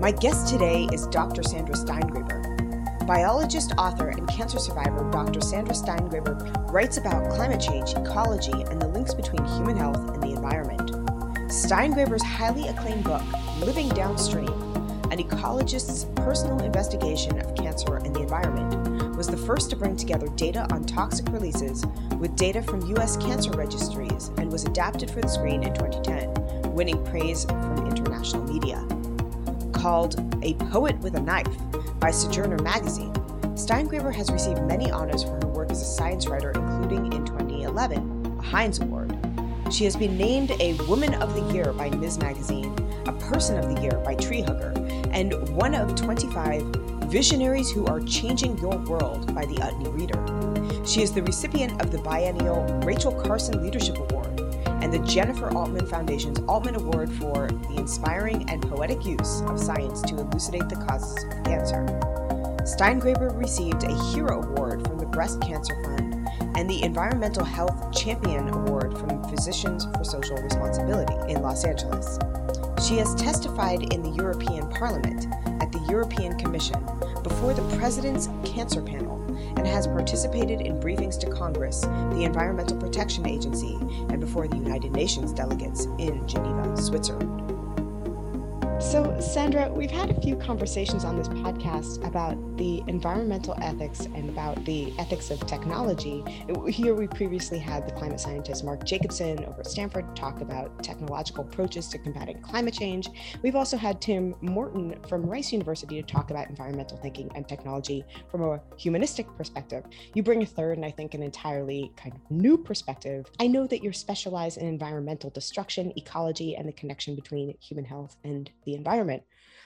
My guest today is Dr. Sandra Steingraber. Biologist, author, and cancer survivor Dr. Sandra Steingraber writes about climate change, ecology, and the links between human health and the environment. Steingraber's highly acclaimed book, Living Downstream An Ecologist's Personal Investigation of Cancer and the Environment, was the first to bring together data on toxic releases with data from U.S. cancer registries and was adapted for the screen in 2010, winning praise from international media called A Poet with a Knife by Sojourner magazine, Steingraber has received many honors for her work as a science writer, including in 2011, a Heinz Award. She has been named a Woman of the Year by Ms. Magazine, a Person of the Year by Treehugger, and one of 25 Visionaries Who Are Changing Your World by the Utne Reader. She is the recipient of the biennial Rachel Carson Leadership Award and the Jennifer Altman Foundation's Altman Award for the inspiring and poetic use of science to elucidate the causes of cancer. Steingraber received a Hero Award from the Breast Cancer Fund and the Environmental Health Champion Award from Physicians for Social Responsibility in Los Angeles. She has testified in the European Parliament, at the European Commission, before the President's Cancer Panel, and has participated in briefings to Congress, the Environmental Protection Agency, and before the United Nations delegates in Geneva, Switzerland. So, Sandra, we've had a few conversations on this podcast about the environmental ethics and about the ethics of technology. Here, we previously had the climate scientist Mark Jacobson over at Stanford talk about technological approaches to combating climate change. We've also had Tim Morton from Rice University to talk about environmental thinking and technology from a humanistic perspective. You bring a third, and I think an entirely kind of new perspective. I know that you're specialized in environmental destruction, ecology, and the connection between human health and the the environment.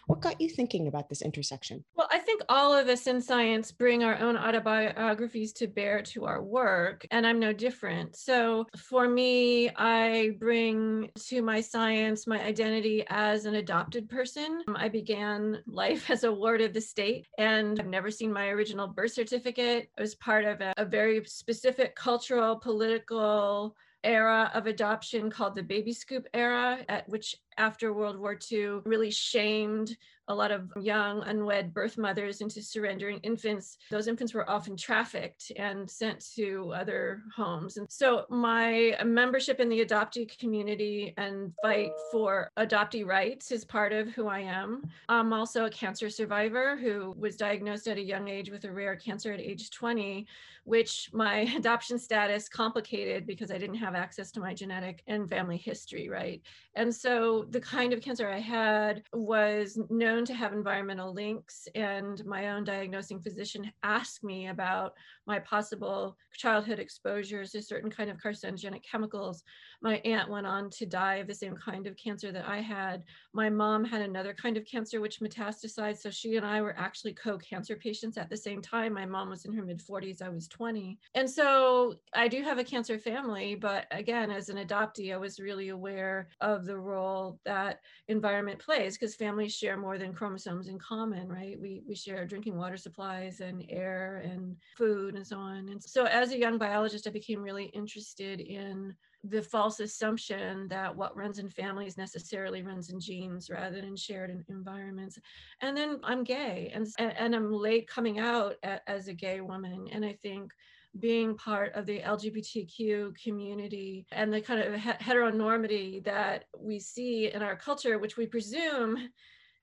What got you thinking about this intersection? Well, I think all of us in science bring our own autobiographies to bear to our work, and I'm no different. So for me, I bring to my science my identity as an adopted person. Um, I began life as a ward of the state, and I've never seen my original birth certificate. I was part of a, a very specific cultural, political, era of adoption called the baby scoop era, at which after World War II really shamed a lot of young unwed birth mothers into surrendering infants. Those infants were often trafficked and sent to other homes. And so my membership in the adoptee community and fight for adoptee rights is part of who I am. I'm also a cancer survivor who was diagnosed at a young age with a rare cancer at age 20 which my adoption status complicated because I didn't have access to my genetic and family history, right? And so the kind of cancer I had was known to have environmental links, and my own diagnosing physician asked me about my possible childhood exposures to certain kind of carcinogenic chemicals. My aunt went on to die of the same kind of cancer that I had. My mom had another kind of cancer which metastasized, so she and I were actually co-cancer patients at the same time. My mom was in her mid 40s, I was 20. And so I do have a cancer family, but again, as an adoptee, I was really aware of the role that environment plays because families share more than chromosomes in common, right? We, we share drinking water supplies and air and food and so on. And so as a young biologist, I became really interested in the false assumption that what runs in families necessarily runs in genes rather than shared environments. And then I'm gay and, and I'm late coming out as a gay woman. And I think being part of the LGBTQ community and the kind of heteronormity that we see in our culture, which we presume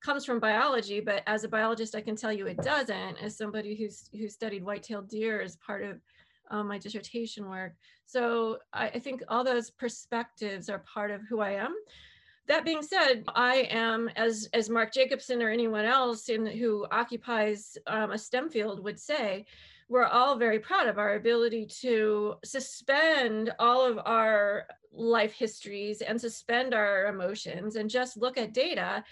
comes from biology, but as a biologist, I can tell you it doesn't. As somebody who's who studied white-tailed deer as part of um, my dissertation work, so I, I think all those perspectives are part of who I am. That being said, I am, as as Mark Jacobson or anyone else in who occupies um, a STEM field would say, we're all very proud of our ability to suspend all of our life histories and suspend our emotions and just look at data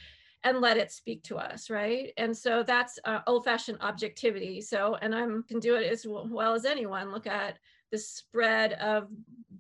and let it speak to us right? And so that's uh, old fashioned objectivity. So and i'm can do it as well as anyone. Look at the spread of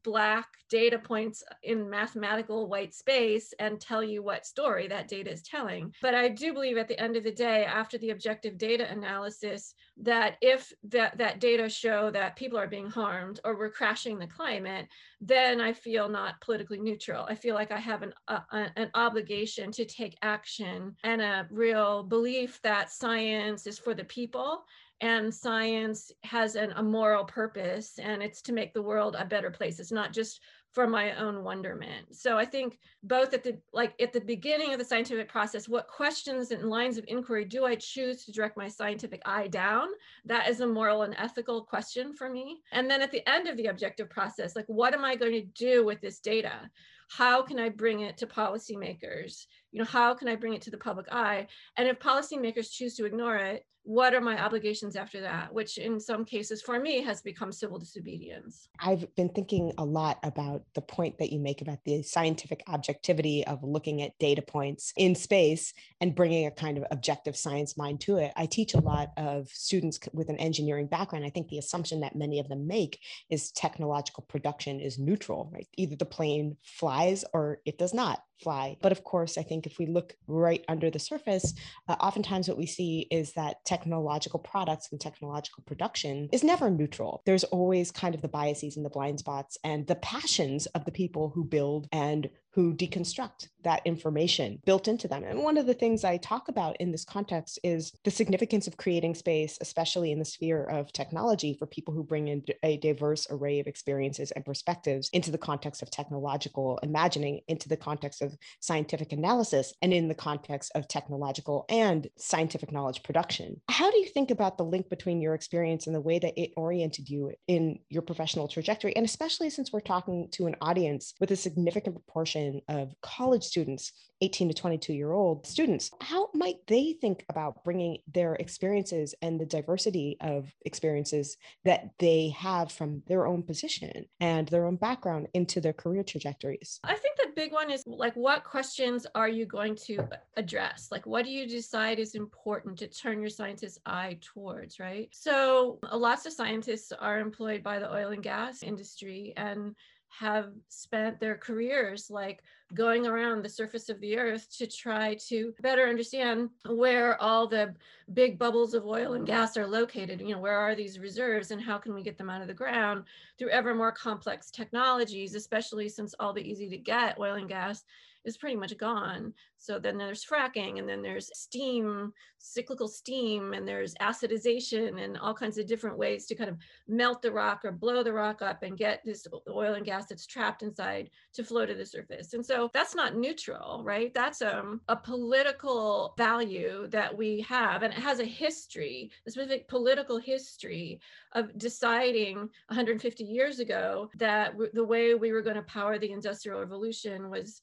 black data points in mathematical white space and tell you what story that data is telling. But I do believe at the end of the day, after the objective data analysis, that if that, that data show that people are being harmed or we're crashing the climate, then I feel not politically neutral. I feel like I have an, an obligation to take action and a real belief that science is for the people and science has an, a moral purpose and it's to make the world a better place. It's not just for my own wonderment. So i think both at the like at the beginning of the scientific process what questions and lines of inquiry do i choose to direct my scientific eye down? That is a moral and ethical question for me. And then at the end of the objective process like what am i going to do with this data? How can I bring it to policymakers? You know, how can I bring it to the public eye? And if policymakers choose to ignore it, what are my obligations after that? Which in some cases for me has become civil disobedience. I've been thinking a lot about the point that you make about the scientific objectivity of looking at data points in space and bringing a kind of objective science mind to it. I teach a lot of students with an engineering background. I think the assumption that many of them make is technological production is neutral, right? Either the plane flies or it does not fly. But of course, I think if we look right under the surface, uh, oftentimes what we see is that technological products and technological production is never neutral. There's always kind of the biases and the blind spots and the passions of the people who build and who deconstruct that information built into them. And one of the things I talk about in this context is the significance of creating space, especially in the sphere of technology, for people who bring in a diverse array of experiences and perspectives into the context of technological imagining, into the context of scientific analysis, and in the context of technological and scientific knowledge production. How do you think about the link between your experience and the way that it oriented you in your professional trajectory? And especially since we're talking to an audience with a significant proportion of college students, 18 to 22 year old students, how might they think about bringing their experiences and the diversity of experiences that they have from their own position and their own background into their career trajectories? I think the big one is like, what questions are you going to address? Like, what do you decide is important to turn your scientist's eye towards, right? So, lots of scientists are employed by the oil and gas industry and have spent their careers like going around the surface of the earth to try to better understand where all the big bubbles of oil and gas are located. You know where are these reserves and how can we get them out of the ground? Through ever more complex technologies especially since all the easy to get oil and gas is pretty much gone. So then there's fracking, and then there's steam, cyclical steam, and there's acidization, and all kinds of different ways to kind of melt the rock or blow the rock up and get this oil and gas that's trapped inside to flow to the surface. And so that's not neutral, right? That's um, a political value that we have, and it has a history, a specific political history of deciding 150 years ago that w- the way we were going to power the industrial revolution was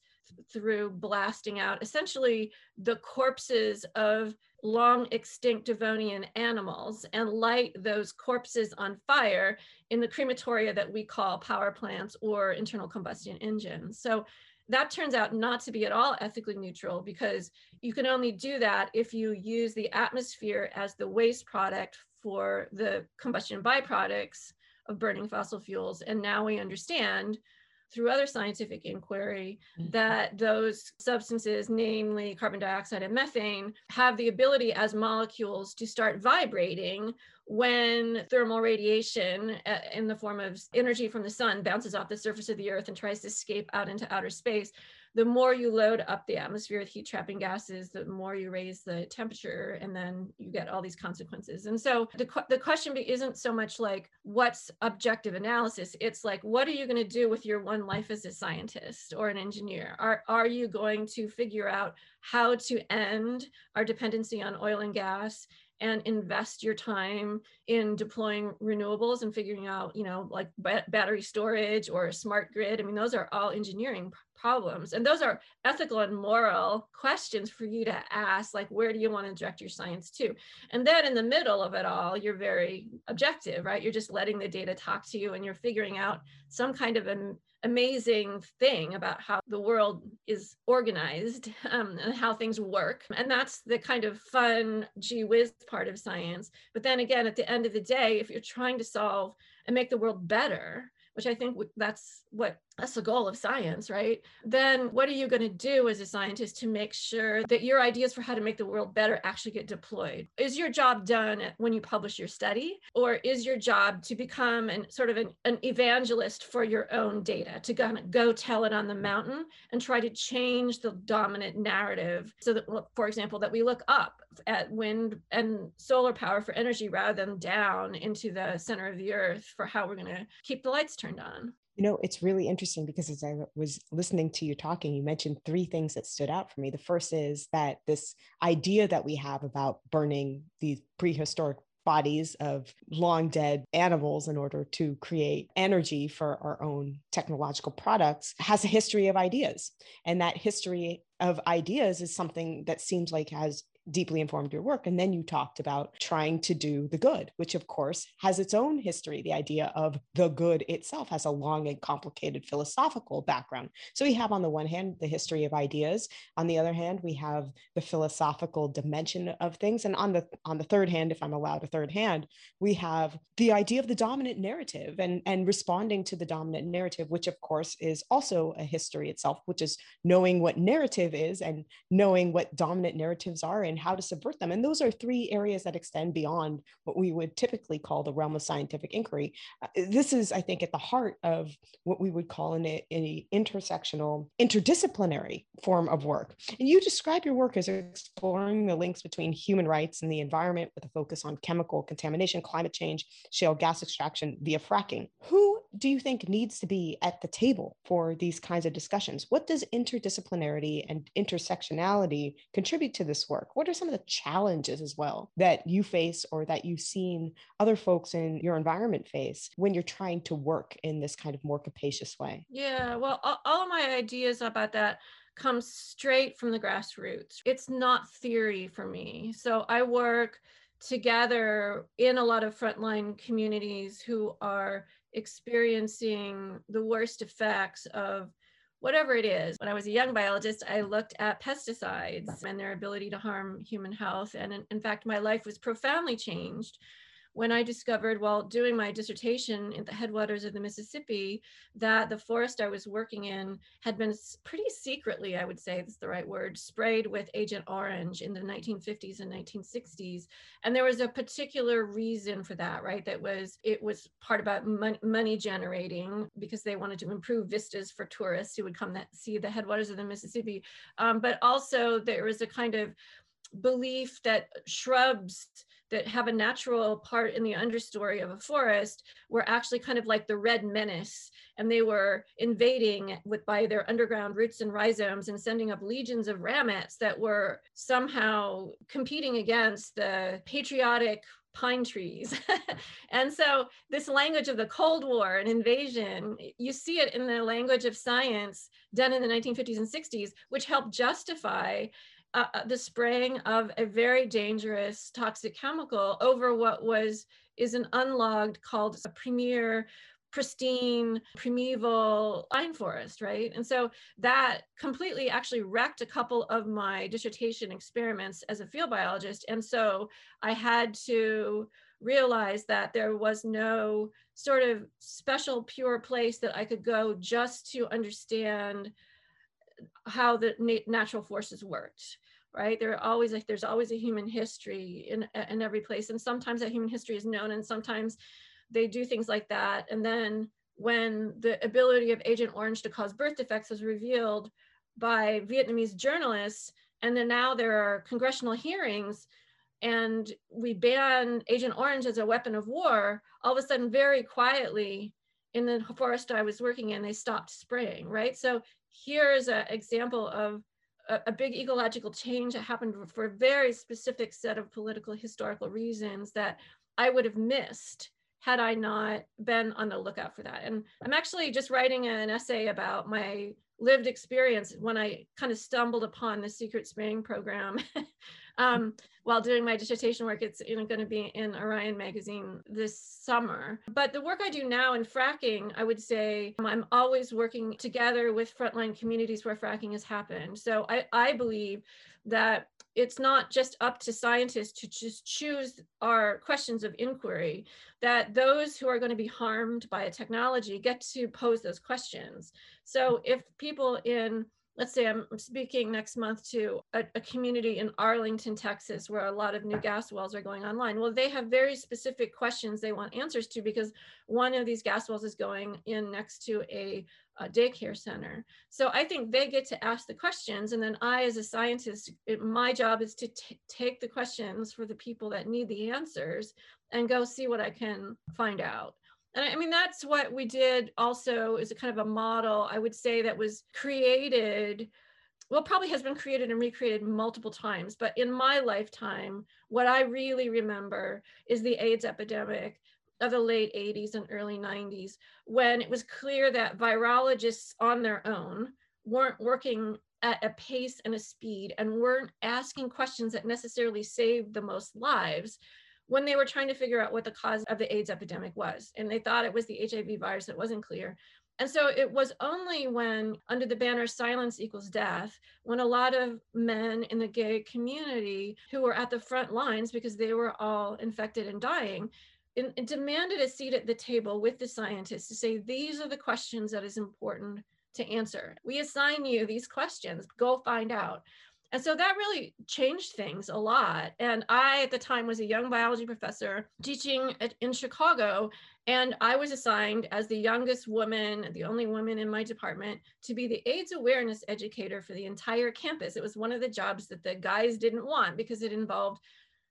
through blasting out essentially the corpses of long extinct Devonian animals and light those corpses on fire in the crematoria that we call power plants or internal combustion engines. So that turns out not to be at all ethically neutral because you can only do that if you use the atmosphere as the waste product for the combustion byproducts of burning fossil fuels. And now we understand through other scientific inquiry mm-hmm. that those substances, namely carbon dioxide and methane, have the ability as molecules to start vibrating when thermal radiation uh, in the form of energy from the sun bounces off the surface of the earth and tries to escape out into outer space the more you load up the atmosphere with heat trapping gases, the more you raise the temperature, and then you get all these consequences. And so the, the question isn't so much like what's objective analysis, it's like what are you going to do with your one life as a scientist or an engineer? Are, are you going to figure out how to end our dependency on oil and gas and invest your time in deploying renewables and figuring out, you know, like battery storage or smart grid. I mean, those are all engineering problems and those are ethical and moral questions for you to ask like where do you want to direct your science to and then in the middle of it all you're very objective right you're just letting the data talk to you and you're figuring out some kind of an amazing thing about how the world is organized um, and how things work. And that's the kind of fun, gee whiz part of science. But then again, at the end of the day, if you're trying to solve and make the world better, which I think that's what that's the goal of science, right? Then what are you going to do as a scientist to make sure that your ideas for how to make the world better actually get deployed? Is your job done when you publish your study, or is your job to become an sort of an, an evangelist for your own data, to kind of go tell it on the mountain and try to change the dominant narrative so that, for example, that we look up at wind and solar power for energy rather than down into the center of the earth for how we're going to keep the lights turned on? You know, it's really interesting because as I was listening to you talking, you mentioned three things that stood out for me. The first is that this idea that we have about burning these prehistoric bodies of long dead animals in order to create energy for our own technological products has a history of ideas. And that history of ideas is something that seems like has deeply informed your work. And then you talked about trying to do the good, which of course has its own history. The idea of the good itself has a long and complicated philosophical background. So we have, on the one hand, the history of ideas. On the other hand, we have the philosophical dimension of things. And on the on the third hand, if I'm allowed a third hand, we have the idea of the dominant narrative and, and responding to the dominant narrative, which of course is also a history itself, which is knowing what narrative is and knowing what dominant narratives are and and how to subvert them. And those are three areas that extend beyond what we would typically call the realm of scientific inquiry. Uh, this is, I think, at the heart of what we would call an, an intersectional, interdisciplinary form of work. And you describe your work as exploring the links between human rights and the environment with a focus on chemical contamination, climate change, shale gas extraction via fracking. Who do you think needs to be at the table for these kinds of discussions? What does interdisciplinarity and intersectionality contribute to this work? What are some of the challenges as well that you face or that you've seen other folks in your environment face when you're trying to work in this kind of more capacious way? Yeah, well, all of my ideas about that come straight from the grassroots. It's not theory for me. So I work together in a lot of frontline communities who are experiencing the worst effects of whatever it is. When I was a young biologist, I looked at pesticides and their ability to harm human health. And in, in fact, my life was profoundly changed when I discovered while doing my dissertation in the headwaters of the Mississippi that the forest I was working in had been pretty secretly, I would say that's the right word, sprayed with Agent Orange in the 1950s and 1960s. And there was a particular reason for that, right? That was, it was part about money, money generating because they wanted to improve vistas for tourists who would come that, see the headwaters of the Mississippi. Um, but also there was a kind of belief that shrubs that have a natural part in the understory of a forest were actually kind of like the red menace and they were invading with by their underground roots and rhizomes and sending up legions of ramets that were somehow competing against the patriotic pine trees. and so this language of the Cold War and invasion, you see it in the language of science done in the 1950s and 60s, which helped justify uh, uh, the spraying of a very dangerous toxic chemical over what was is an unlogged called a premier pristine primeval pine forest right? And so that completely actually wrecked a couple of my dissertation experiments as a field biologist. And so i had to realize that there was no sort of special pure place that i could go just to understand how the na- natural forces worked right? There are always like there's always a human history in in every place and sometimes that human history is known and sometimes they do things like that and then when the ability of agent orange to cause birth defects was revealed by vietnamese journalists and then now there are congressional hearings and we ban agent orange as a weapon of war all of a sudden very quietly in the forest i was working in they stopped spraying right? So here's an example of a, a, big ecological change that happened for a very specific set of political historical reasons that I would have missed had I not been on the lookout for that. And I'm actually just writing an essay about my lived experience when I kind of stumbled upon the secret spraying program um, while doing my dissertation work. It's you know, going to be in Orion magazine this summer. But the work I do now in fracking, I would say I'm always working together with frontline communities where fracking has happened. So I, I believe that it's not just up to scientists to just choose our questions of inquiry, that those who are going to be harmed by a technology get to pose those questions. So if people in let's say I'm speaking next month to a, a, community in Arlington, Texas, where a lot of new gas wells are going online. Well, they have very specific questions they want answers to because one of these gas wells is going in next to a, a daycare center. So I think they get to ask the questions. And then I, as a scientist, it, my job is to take the questions for the people that need the answers and go see what I can find out. And I mean, that's what we did also is a kind of a model, I would say, that was created, well, probably has been created and recreated multiple times. But in my lifetime, what I really remember is the AIDS epidemic of the late 80s and early 90s, when it was clear that virologists on their own weren't working at a pace and a speed and weren't asking questions that necessarily saved the most lives when they were trying to figure out what the cause of the AIDS epidemic was. And they thought it was the HIV virus that wasn't clear. And so it was only when, under the banner silence equals death, when a lot of men in the gay community who were at the front lines because they were all infected and dying, in, demanded a seat at the table with the scientists to say, these are the questions that is important to answer. We assign you these questions, go find out. And so that really changed things a lot. And I, at the time, was a young biology professor teaching at, in Chicago. And I was assigned as the youngest woman, the only woman in my department, to be the AIDS awareness educator for the entire campus. It was one of the jobs that the guys didn't want because it involved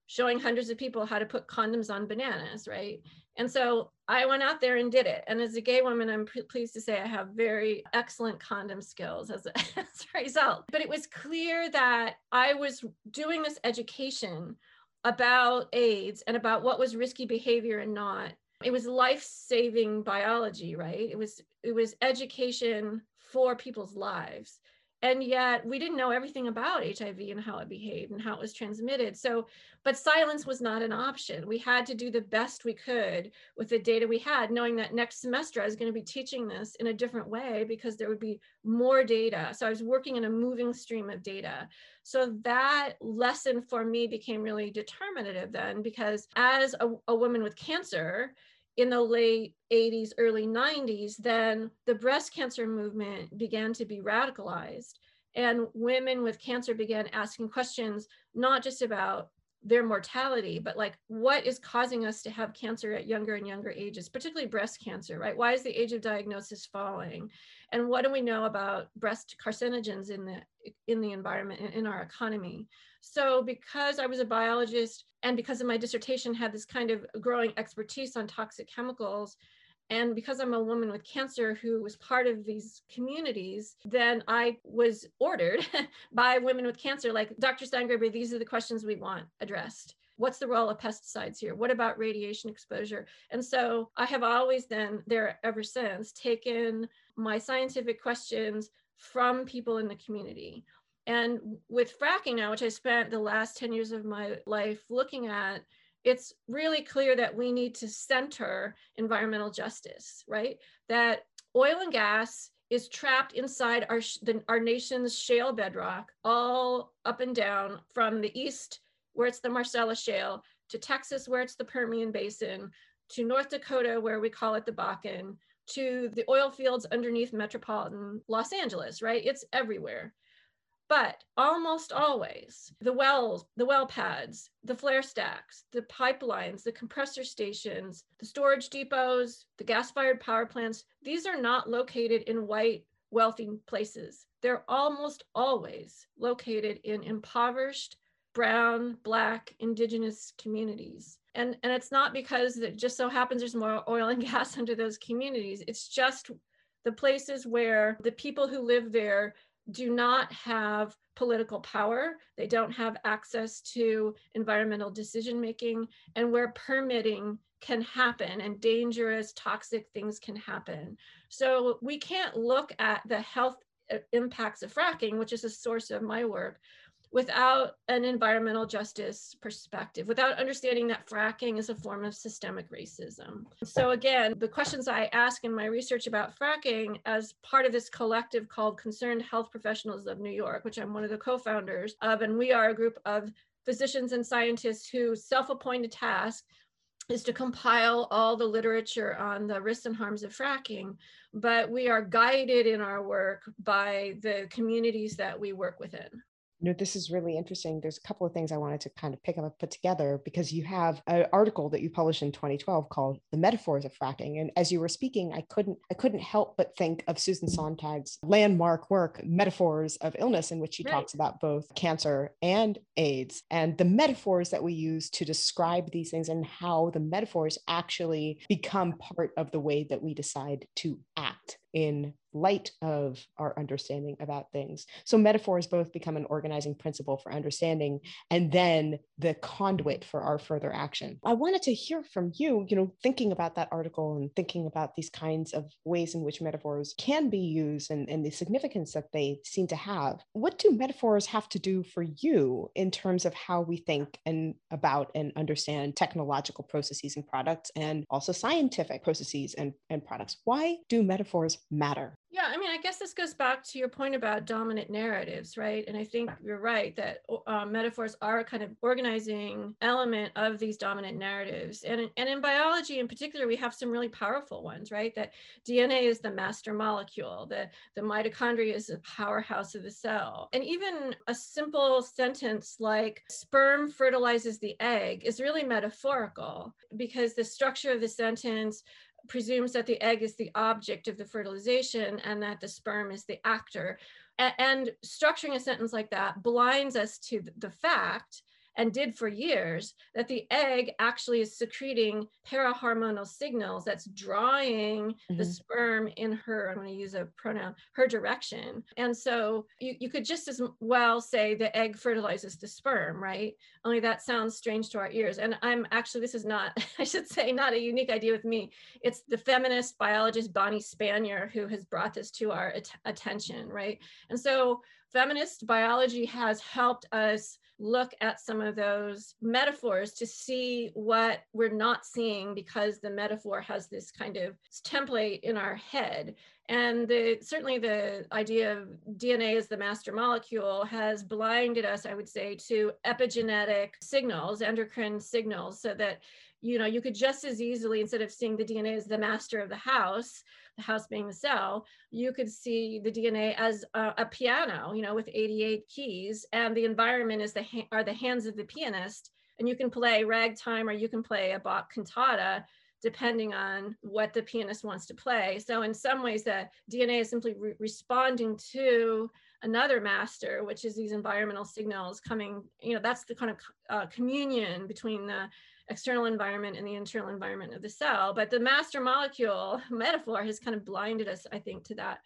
showing hundreds of people how to put condoms on bananas, right? And so I went out there and did it. And as a gay woman, I'm pleased to say I have very excellent condom skills as a, as a result. But it was clear that I was doing this education about AIDS and about what was risky behavior and not. It was life-saving biology, right? It was it was education for people's lives and yet we didn't know everything about hiv and how it behaved and how it was transmitted. So but silence was not an option. We had to do the best we could with the data we had knowing that next semester i was going to be teaching this in a different way because there would be more data. So i was working in a moving stream of data. So that lesson for me became really determinative then because as a, a woman with cancer in the late 80s, early 90s, then the breast cancer movement began to be radicalized. And women with cancer began asking questions, not just about their mortality, but like what is causing us to have cancer at younger and younger ages, particularly breast cancer, right? Why is the age of diagnosis falling? And what do we know about breast carcinogens in the in the environment in our economy? So because I was a biologist and because of my dissertation had this kind of growing expertise on toxic chemicals, and because I'm a woman with cancer who was part of these communities, then I was ordered by women with cancer, like Dr. Steingraber, these are the questions we want addressed. What's the role of pesticides here? What about radiation exposure? And so I have always then, there ever since, taken my scientific questions from people in the community. And with fracking now, which I spent the last 10 years of my life looking at, it's really clear that we need to center environmental justice, right? That oil and gas is trapped inside our, the, our nation's shale bedrock, all up and down from the east, where it's the Marcellus Shale, to Texas, where it's the Permian Basin, to North Dakota, where we call it the Bakken, to the oil fields underneath metropolitan Los Angeles, right? It's everywhere. But almost always, the wells, the well pads, the flare stacks, the pipelines, the compressor stations, the storage depots, the gas fired power plants, these are not located in white, wealthy places. They're almost always located in impoverished, brown, black, indigenous communities. And, and it's not because it just so happens there's more oil and gas under those communities. It's just the places where the people who live there do not have political power, they don't have access to environmental decision making, and where permitting can happen and dangerous, toxic things can happen. So we can't look at the health uh, impacts of fracking, which is a source of my work, without an environmental justice perspective, without understanding that fracking is a form of systemic racism. So, again, the questions I ask in my research about fracking as part of this collective called Concerned Health Professionals of New York, which I'm one of the co founders of, and we are a group of physicians and scientists who self appointed task is to compile all the literature on the risks and harms of fracking, but we are guided in our work by the communities that we work within. No, this is really interesting. There's a couple of things I wanted to kind of pick up and put together because you have an article that you published in 2012 called "The Metaphors of Fracking." And as you were speaking, I couldn't I couldn't help but think of Susan Sontag's landmark work, "Metaphors of Illness," in which she right. talks about both cancer and AIDS and the metaphors that we use to describe these things and how the metaphors actually become part of the way that we decide to act in light of our understanding about things. So metaphors both become an organizing principle for understanding and then the conduit for our further action. I wanted to hear from you, you know, thinking about that article and thinking about these kinds of ways in which metaphors can be used and, and the significance that they seem to have. What do metaphors have to do for you in terms of how we think and about and understand technological processes and products and also scientific processes and, and products? Why do metaphors matter? Yeah, I mean, I guess this goes back to your point about dominant narratives, right? And I think you're right that uh, metaphors are a kind of organizing element of these dominant narratives. And, and in biology in particular, we have some really powerful ones, right? That DNA is the master molecule, the, the mitochondria is the powerhouse of the cell. And even a simple sentence like sperm fertilizes the egg is really metaphorical because the structure of the sentence presumes that the egg is the object of the fertilization and that the sperm is the actor. and structuring a sentence like that blinds us to the fact and did for years, that the egg actually is secreting parahormonal signals that's drawing mm-hmm. the sperm in her, I'm going to use a pronoun, her direction. And so you, you could just as well say the egg fertilizes the sperm, right? Only that sounds strange to our ears. And I'm actually, this is not, I should say, not a unique idea with me. It's the feminist biologist Bonnie Spanier who has brought this to our at- attention, right? And so feminist biology has helped us look at some of those metaphors to see what we're not seeing because the metaphor has this kind of template in our head. And the, certainly the idea of DNA as the master molecule has blinded us, I would say, to epigenetic signals, endocrine signals, so that you know you could just as easily, instead of seeing the DNA as the master of the house, the house being the cell, you could see the DNA as a, a piano, you know, with 88 keys, and the environment is the ha- are the hands of the pianist, and you can play ragtime or you can play a Bach cantata depending on what the pianist wants to play. So in some ways, the DNA is simply re- responding to another master, which is these environmental signals coming. You know, that's the kind of uh, communion between the external environment and the internal environment of the cell. But the master molecule metaphor has kind of blinded us, I think, to that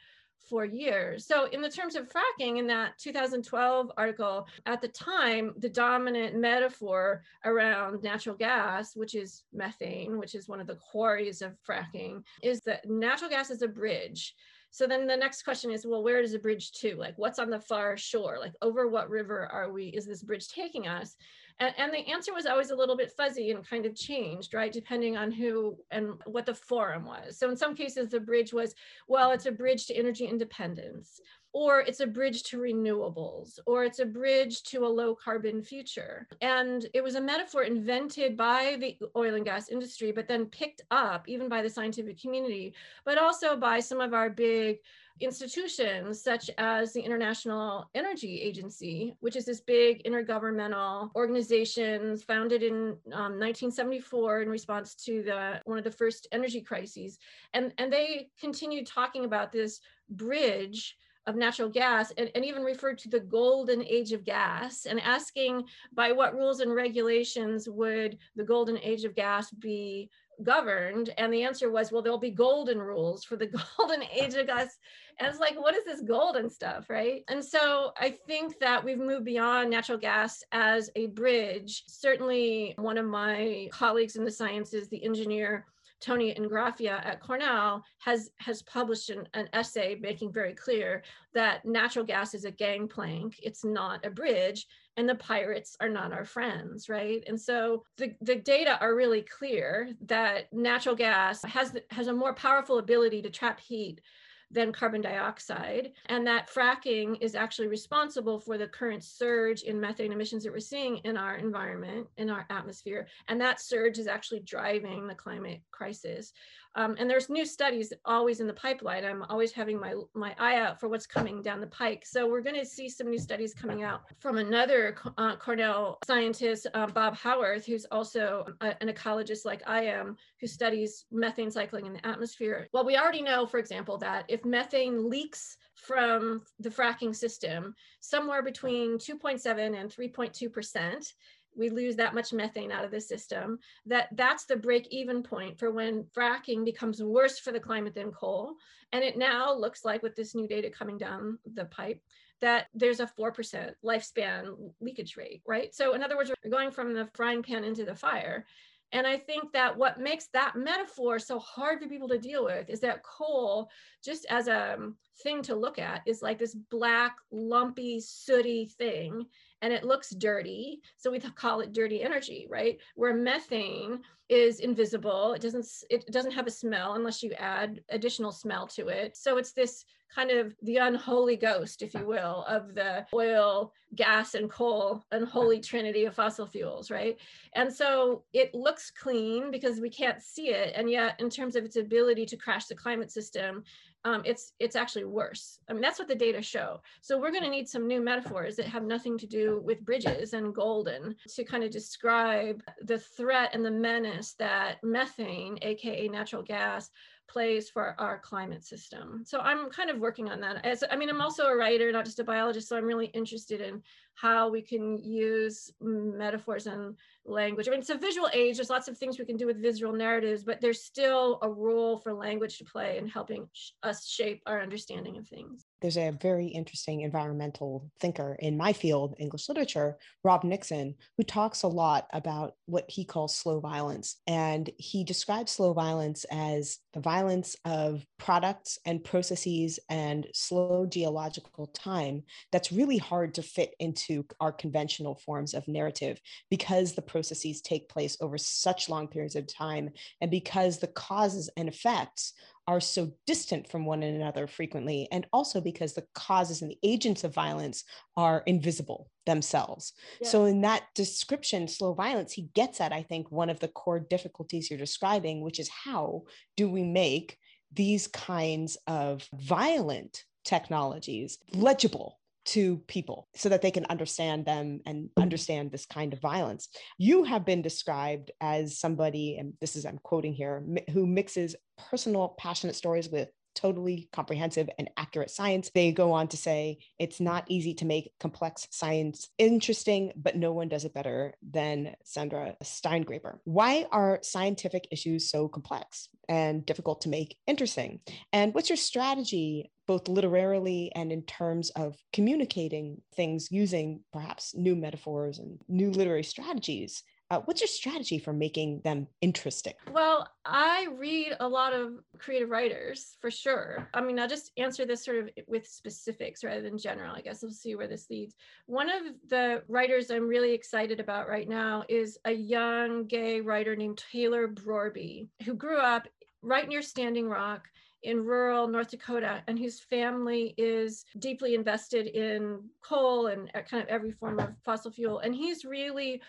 for years. So, in the terms of fracking, in that 2012 article, at the time, the dominant metaphor around natural gas, which is methane, which is one of the quarries of fracking, is that natural gas is a bridge. So then the next question is, well, where does the bridge to? Like, what's on the far shore? Like, over what river are we? Is this bridge taking us? And, and, the answer was always a little bit fuzzy and kind of changed, right? Depending on who and what the forum was. So in some cases, the bridge was, well, it's a bridge to energy independence, or it's a bridge to renewables, or it's a bridge to a low carbon future. And it was a metaphor invented by the oil and gas industry, but then picked up even by the scientific community, but also by some of our big institutions such as the International Energy Agency, which is this big intergovernmental organization founded in um, 1974 in response to the one of the first energy crises, and and they continued talking about this bridge of natural gas and, and even referred to the golden age of gas and asking by what rules and regulations would the golden age of gas be governed? And the answer was, well, there'll be golden rules for the golden age of gas. And it's like, what is this golden stuff, right? And so I think that we've moved beyond natural gas as a bridge. Certainly, one of my colleagues in the sciences, the engineer, Tony Ingraffea at Cornell has has published an, an, essay making very clear that natural gas is a gangplank. It's not a bridge, and the pirates are not our friends, right? And so the, the data are really clear that natural gas has has a more powerful ability to trap heat than carbon dioxide, and that fracking is actually responsible for the current surge in methane emissions that we're seeing in our environment, in our atmosphere. And that surge is actually driving the climate crisis. Um, and there's new studies always in the pipeline. I'm always having my, my eye out for what's coming down the pike. So we're going to see some new studies coming out from another uh, Cornell scientist, uh, Bob Howarth, who's also a, an ecologist like I am, who studies methane cycling in the atmosphere. Well, we already know, for example, that if methane leaks from the fracking system, somewhere between 2.7 and 3.2 percent we lose that much methane out of the system that that's the break even point for when fracking becomes worse for the climate than coal. And it now looks like with this new data coming down the pipe that there's a 4% lifespan leakage rate right? So in other words we're going from the frying pan into the fire. And I think that what makes that metaphor so hard for people to deal with is that coal, just as a thing to look at, is like this black, lumpy, sooty thing and it looks dirty. So we call it dirty energy, right? Where methane is invisible. It doesn't it doesn't have a smell unless you add additional smell to it. So it's this kind of the unholy ghost, if you will, of the oil, gas, and coal unholy trinity of fossil fuels, right? And so it looks clean because we can't see it. And yet, in terms of its ability to crash the climate system, um, it's it's actually worse. I mean, that's what the data show. So we're going to need some new metaphors that have nothing to do with bridges and golden to kind of describe the threat and the menace that methane, aka natural gas, plays for our climate system. So I'm kind of working on that. As I mean, I'm also a writer, not just a biologist. So I'm really interested in how we can use metaphors and language. I mean, it's a visual age. There's lots of things we can do with visual narratives, but there's still a role for language to play in helping sh- us shape our understanding of things. There's a very interesting environmental thinker in my field, English literature, Rob Nixon, who talks a lot about what he calls slow violence. And he describes slow violence as the violence of products and processes and slow geological time that's really hard to fit into our conventional forms of narrative because the processes take place over such long periods of time and because the causes and effects are so distant from one another frequently, and also because the causes and the agents of violence are invisible themselves. So, in that description, slow violence, he gets at, I think, one of the core difficulties you're describing, which is how do we make these kinds of violent technologies legible to people so that they can understand them and mm-hmm. understand this kind of violence. You have been described as somebody, and this is, I'm quoting here, who mixes personal, passionate stories with totally comprehensive and accurate science. They go on to say it's not easy to make complex science interesting, but no one does it better than Sandra Steingraber. Why are scientific issues so complex and difficult to make interesting? And what's your strategy both literarily and in terms of communicating things using perhaps new metaphors and new literary strategies. Uh, what's your strategy for making them interesting? Well, I read a lot of creative writers for sure. I mean, I'll just answer this sort of with specifics rather than general. I guess we'll see where this leads. One of the writers I'm really excited about right now is a young gay writer named Taylor Brorby, who grew up right near Standing Rock in rural North Dakota and whose family is deeply invested in coal and kind of every form of fossil fuel. And he's really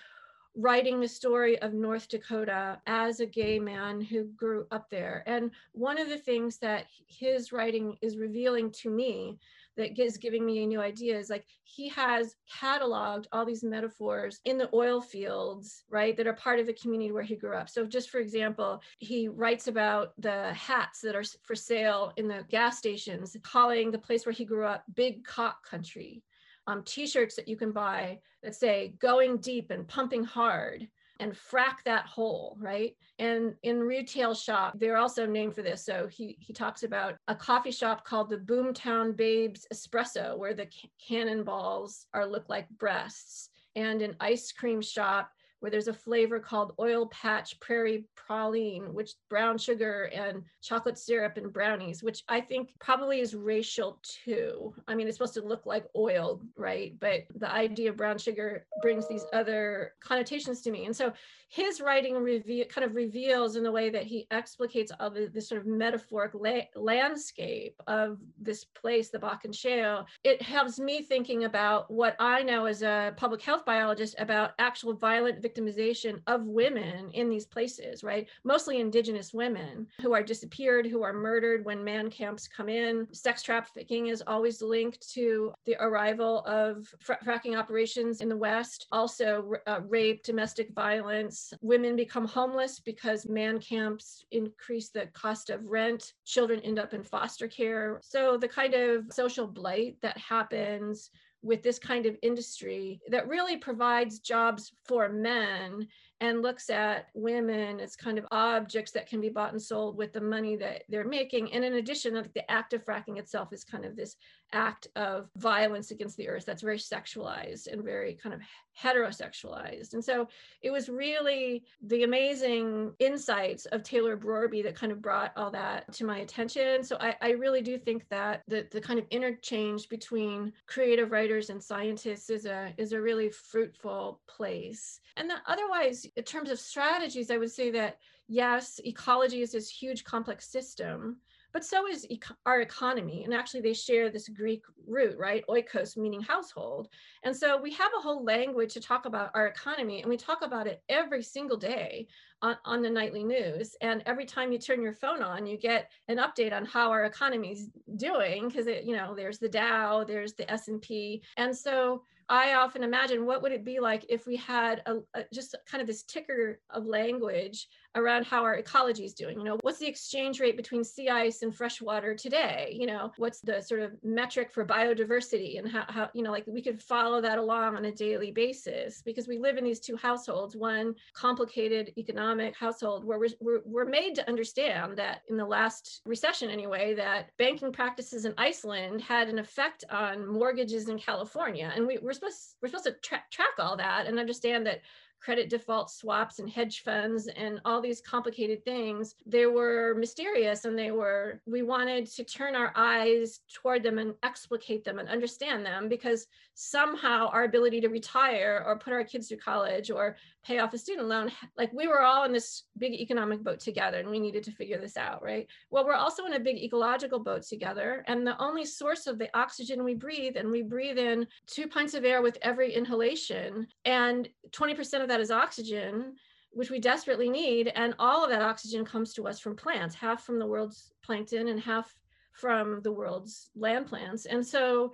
writing the story of North Dakota as a gay man who grew up there. And one of the things that his writing is revealing to me that is giving me a new idea is like he has cataloged all these metaphors in the oil fields, right, that are part of the community where he grew up. So, just for example, he writes about the hats that are for sale in the gas stations, calling the place where he grew up Big Cock Country. Um, t-shirts that you can buy that say going deep and pumping hard and frack that hole, right? And in retail shop, they're also named for this. So he he talks about a coffee shop called the Boomtown Babes Espresso, where the cannonballs are look like breasts, and an ice cream shop where there's a flavor called oil patch prairie praline, which brown sugar and chocolate syrup and brownies, which I think probably is racial too. I mean, it's supposed to look like oil, right? But the idea of brown sugar brings these other connotations to me. And so his writing reveal, kind of reveals in the way that he explicates all the, this sort of metaphoric la- landscape of this place, the Bakken Shale. It helps me thinking about what I know as a public health biologist about actual violent victimization of women in these places, right? Mostly indigenous women who are disappeared, who are murdered when man camps come in. Sex trafficking is always linked to the arrival of fr- fracking operations in the West, also uh, rape, domestic violence. Women become homeless because man camps increase the cost of rent. Children end up in foster care. So the kind of social blight that happens with this kind of industry that really provides jobs for men and looks at women as kind of objects that can be bought and sold with the money that they're making. And in addition, the act of fracking itself is kind of this act of violence against the earth that's very sexualized and very kind of heterosexualized. And so it was really the amazing insights of Taylor Brorby that kind of brought all that to my attention. So I, I really do think that the, the kind of interchange between creative writers and scientists is a is a really fruitful place. And then otherwise, in terms of strategies, I would say that yes, ecology is this huge complex system but so is our economy. And actually, they share this Greek root, right? Oikos, meaning household. And so we have a whole language to talk about our economy, and we talk about it every single day on, on the nightly news. And every time you turn your phone on, you get an update on how our economy is doing because you know there's the Dow, there's the S and P, and so I often imagine what would it be like if we had a, a, just kind of this ticker of language around how our ecology is doing. You know, what's the exchange rate between sea ice and fresh water today? You know, what's the sort of metric for biodiversity and how, how you know, like we could follow that along on a daily basis because we live in these two households, one complicated economic household where we're, we're, we're made to understand that in the last recession anyway, that banking practices in Iceland had an effect on mortgages in California. And we, we're supposed we're supposed to tra- track all that and understand that credit default swaps and hedge funds and all these complicated things they were mysterious and they were we wanted to turn our eyes toward them and explicate them and understand them because somehow our ability to retire or put our kids through college or pay off a student loan like we were all in this big economic boat together and we needed to figure this out right well we're also in a big ecological boat together and the only source of the oxygen we breathe and we breathe in two pints of air with every inhalation and 20% of that is oxygen, which we desperately need. And all of that oxygen comes to us from plants, half from the world's plankton and half from the world's land plants. And so,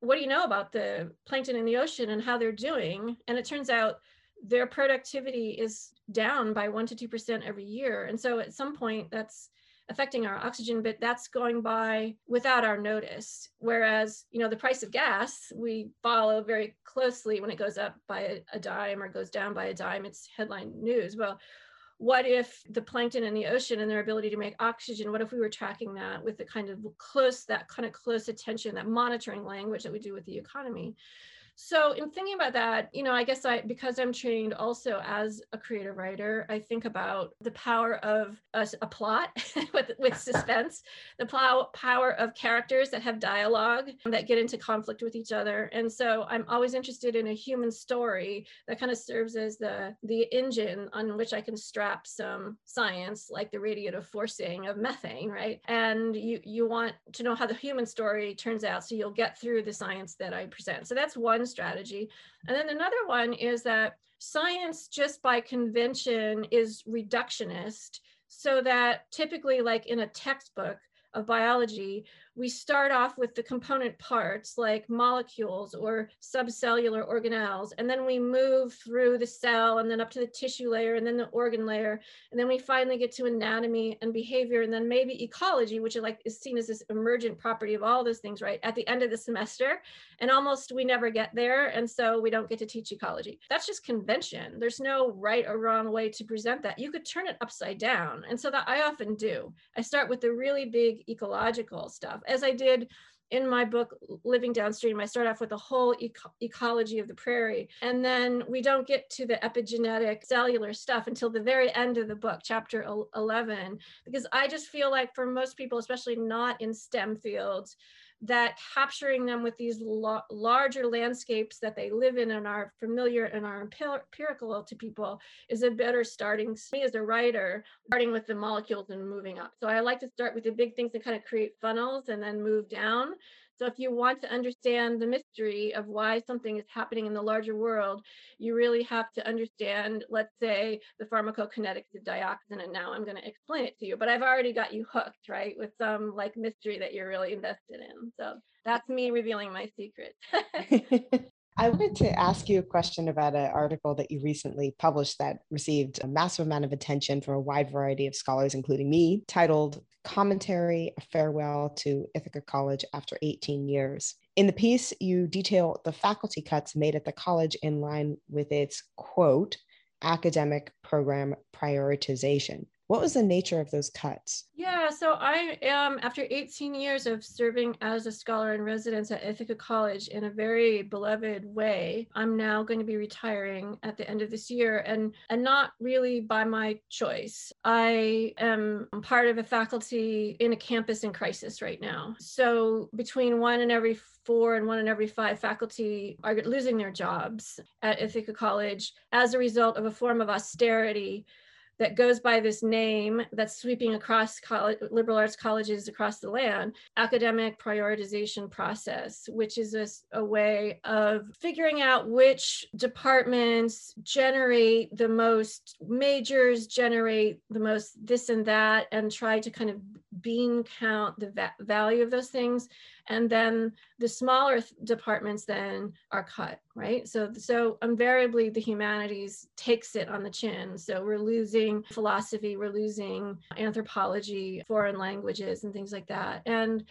what do you know about the plankton in the ocean and how they're doing? And it turns out their productivity is down by 1% to 2% every year. And so, at some point, that's affecting our oxygen, but that's going by without our notice. Whereas, you know, the price of gas, we follow very closely when it goes up by a, dime or goes down by a dime, it's headline news. Well, what if the plankton in the ocean and their ability to make oxygen what if we were tracking that with the kind of close that kind of close attention that monitoring language that we do with the economy so in thinking about that, you know, I guess I because I'm trained also as a creative writer, I think about the power of a, a plot with with suspense, the plow, power of characters that have dialogue that get into conflict with each other. And so I'm always interested in a human story that kind of serves as the the engine on which I can strap some science like the radiative forcing of methane, right? And you you want to know how the human story turns out so you'll get through the science that I present. So that's one strategy. And then another one is that science, just by convention, is reductionist, so that typically, like in a textbook, of biology, we start off with the component parts like molecules or subcellular organelles, and then we move through the cell and then up to the tissue layer and then the organ layer. And then we finally get to anatomy and behavior and then maybe ecology, which is like is seen as this emergent property of all those things, right? At the end of the semester. And almost we never get there. And so we don't get to teach ecology. That's just convention. There's no right or wrong way to present that. You could turn it upside down. And so that I often do. I start with the really big ecological stuff as I did in my book living downstream i start off with the whole eco- ecology of the prairie. And then we don't get to the epigenetic cellular stuff until the very end of the book chapter 11 because i just feel like for most people especially not in stem fields that capturing them with these larger landscapes that they live in and are familiar and are empirical to people is a better starting me as a writer starting with the molecules and moving up so i like to start with the big things and kind of create funnels and then move down so if you want to understand the mystery of why something is happening in the larger world, you really have to understand, let's say, the pharmacokinetics of dioxin. And now I'm going to explain it to you. But I've already got you hooked, right, with some like mystery that you're really invested in. So that's me revealing my secret. I wanted to ask you a question about an article that you recently published that received a massive amount of attention from a wide variety of scholars, including me, titled Commentary A Farewell to Ithaca College After 18 Years. In the piece, you detail the faculty cuts made at the college in line with its quote, academic program prioritization. What was the nature of those cuts? Yeah, so I am, after 18 years of serving as a scholar in residence at Ithaca College in a very beloved way, I'm now going to be retiring at the end of this year and, and not really by my choice. I am part of a faculty in a campus in crisis right now. So between one and every four and one in every five faculty are losing their jobs at Ithaca College as a result of a form of austerity that goes by this name that's sweeping across college, liberal arts colleges across the land academic prioritization process which is a, a way of figuring out which departments generate the most majors generate the most this and that and try to kind of bean count the va- value of those things and then the smaller th- departments then are cut right? So so invariably the humanities takes it on the chin. So we're losing philosophy we're losing anthropology foreign languages and things like that. And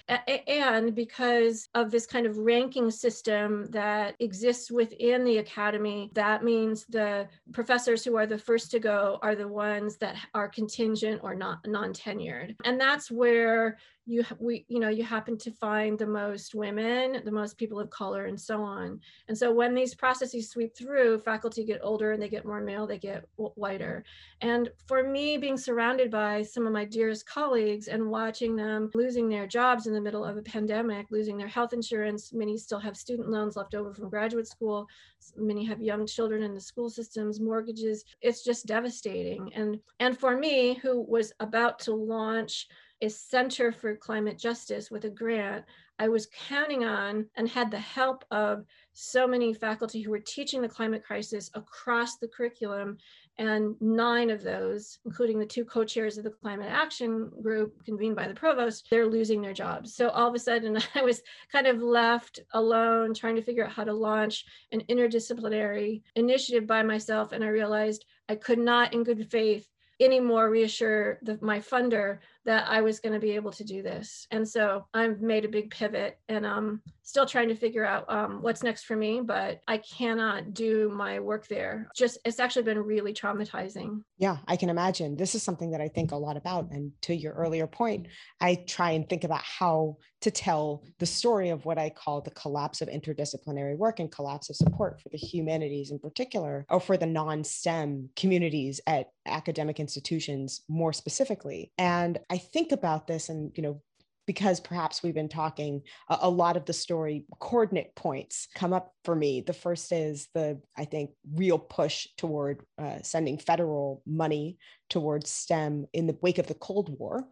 and because of this kind of ranking system that exists within the academy that means the professors who are the first to go are the ones that are contingent or not non-tenured. And that's where you we you know you happen to find the most women the most people of color and so on. And so when these processes sweep through faculty get older and they get more male they get whiter. And for me being surrounded by some of my dearest colleagues and watching them losing their jobs in the middle of a pandemic losing their health insurance many still have student loans left over from graduate school many have young children in the school systems mortgages it's just devastating. And and for me who was about to launch a Center for Climate Justice with a grant I was counting on and had the help of so many faculty who were teaching the climate crisis across the curriculum. And nine of those, including the two co chairs of the climate action group convened by the provost, they're losing their jobs. So all of a sudden, I was kind of left alone trying to figure out how to launch an interdisciplinary initiative by myself. And I realized I could not, in good faith, anymore reassure the, my funder that I was going to be able to do this. And so I've made a big pivot and I'm still trying to figure out um, what's next for me, but I cannot do my work there. Just, it's actually been really traumatizing. Yeah, I can imagine. This is something that I think a lot about. And to your earlier point, I try and think about how to tell the story of what I call the collapse of interdisciplinary work and collapse of support for the humanities in particular, or for the non STEM communities at academic institutions more specifically. And I think about this and, you know, because perhaps we've been talking a, a, lot of the story coordinate points come up for me the first is the i think real push toward uh, sending federal money towards stem in the wake of the cold war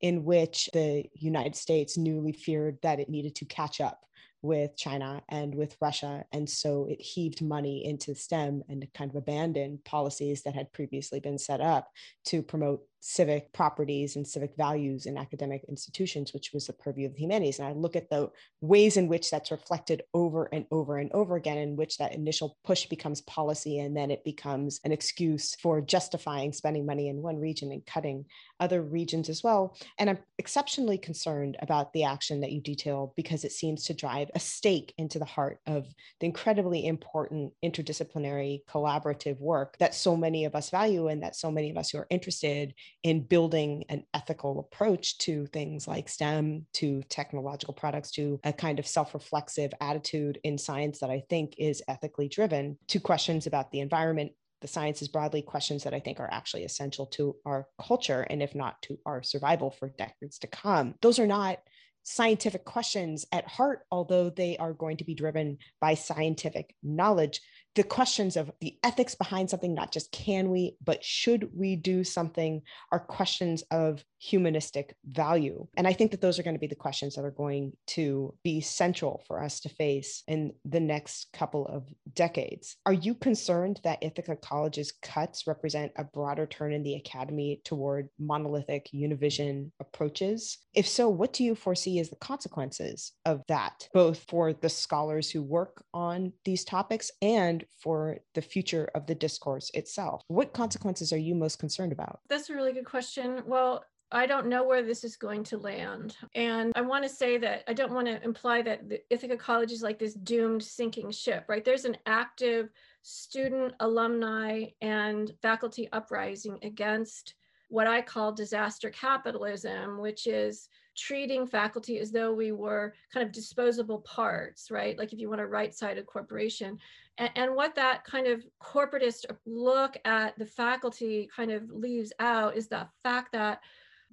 in which the united states newly feared that it needed to catch up with China and with Russia. And so it heaved money into STEM and kind of abandoned policies that had previously been set up to promote civic properties and civic values in academic institutions, which was the purview of the humanities. And I look at the ways in which that's reflected over and over and over again, in which that initial push becomes policy and then it becomes an excuse for justifying spending money in one region and cutting other regions as well. And I'm exceptionally concerned about the action that you detail because it seems to drive a stake into the heart of the incredibly important interdisciplinary collaborative work that so many of us value and that so many of us who are interested in building an ethical approach to things like STEM, to technological products, to a kind of self reflexive attitude in science that I think is ethically driven, to questions about the environment, the sciences broadly questions that I think are actually essential to our culture and if not to our survival for decades to come. Those are not scientific questions at heart, although they are going to be driven by scientific knowledge the questions of the ethics behind something, not just can we, but should we do something, are questions of humanistic value. And I think that those are going to be the questions that are going to be central for us to face in the next couple of decades. Are you concerned that Ithaca College's cuts represent a broader turn in the academy toward monolithic univision approaches? If so, what do you foresee as the consequences of that, both for the scholars who work on these topics and for the future of the discourse itself. What consequences are you most concerned about? That's a really good question. Well, I don't know where this is going to land. And I want to say that I don't want to imply that the Ithaca College is like this doomed sinking ship, right? There's an active student, alumni, and faculty uprising against what I call disaster capitalism, which is treating faculty as though we were kind of disposable parts, right? Like if you want a right-sided corporation. And, and, what that kind of corporatist look at the faculty kind of leaves out is the fact that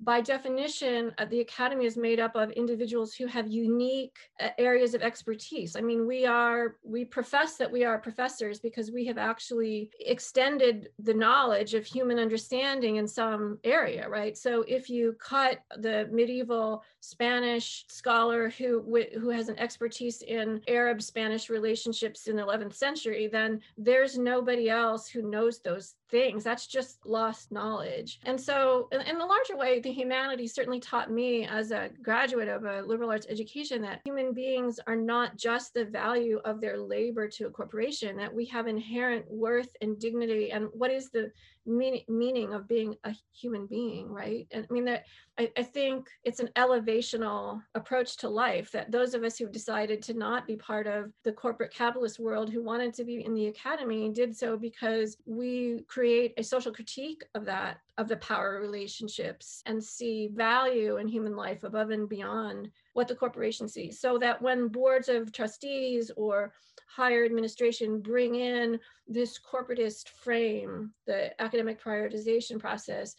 by definition, uh, the academy is made up of individuals who have unique uh, areas of expertise. I mean, we are, we profess that we are professors because we have actually extended the knowledge of human understanding in some area, right? So if you cut the medieval Spanish scholar who, who has an expertise in Arab Spanish relationships in the 11th century, then there's nobody else who knows those things. That's just lost knowledge. And so, in, in the larger way, the humanities certainly taught me as a graduate of a liberal arts education that human beings are not just the value of their labor to a corporation, that we have inherent worth and dignity. And what is the meaning, meaning of being a human being, right? And I mean, that I, I think it's an elevational approach to life that those of us who've decided to not be part of the corporate capitalist world who wanted to be in the academy did so because we create a social critique of that, of the power relationships, and see value in human life above and beyond what the corporation sees. So that when boards of trustees or higher administration bring in this corporatist frame, the academic prioritization process,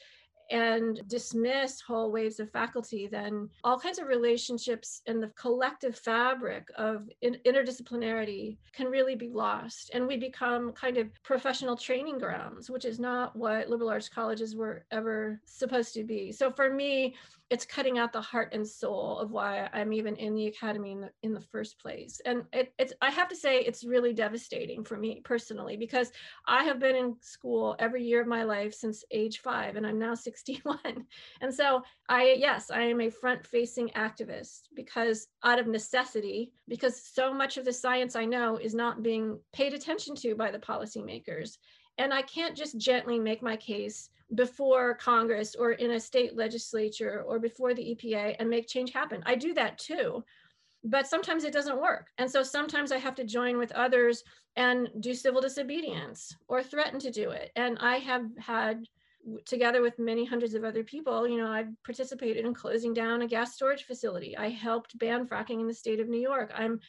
and dismiss whole waves of faculty, then all kinds of relationships and the collective fabric of interdisciplinarity can really be lost. And we become kind of professional training grounds, which is not what liberal arts colleges were ever supposed to be. So for me, it's cutting out the heart and soul of why I'm even in the academy in the, in the first place. And it, it's, I have to say, it's really devastating for me personally, because I have been in school every year of my life since age five, and I'm now 61. And so I, yes, I am a front facing activist because out of necessity, because so much of the science I know is not being paid attention to by the policymakers. And I can't just gently make my case before Congress or in a state legislature or before the EPA and make change happen. I do that too, but sometimes it doesn't work. And so sometimes I have to join with others and do civil disobedience or threaten to do it. And I have had together with many hundreds of other people, you know, I've participated in closing down a gas storage facility. I helped ban fracking in the state of New York. I'm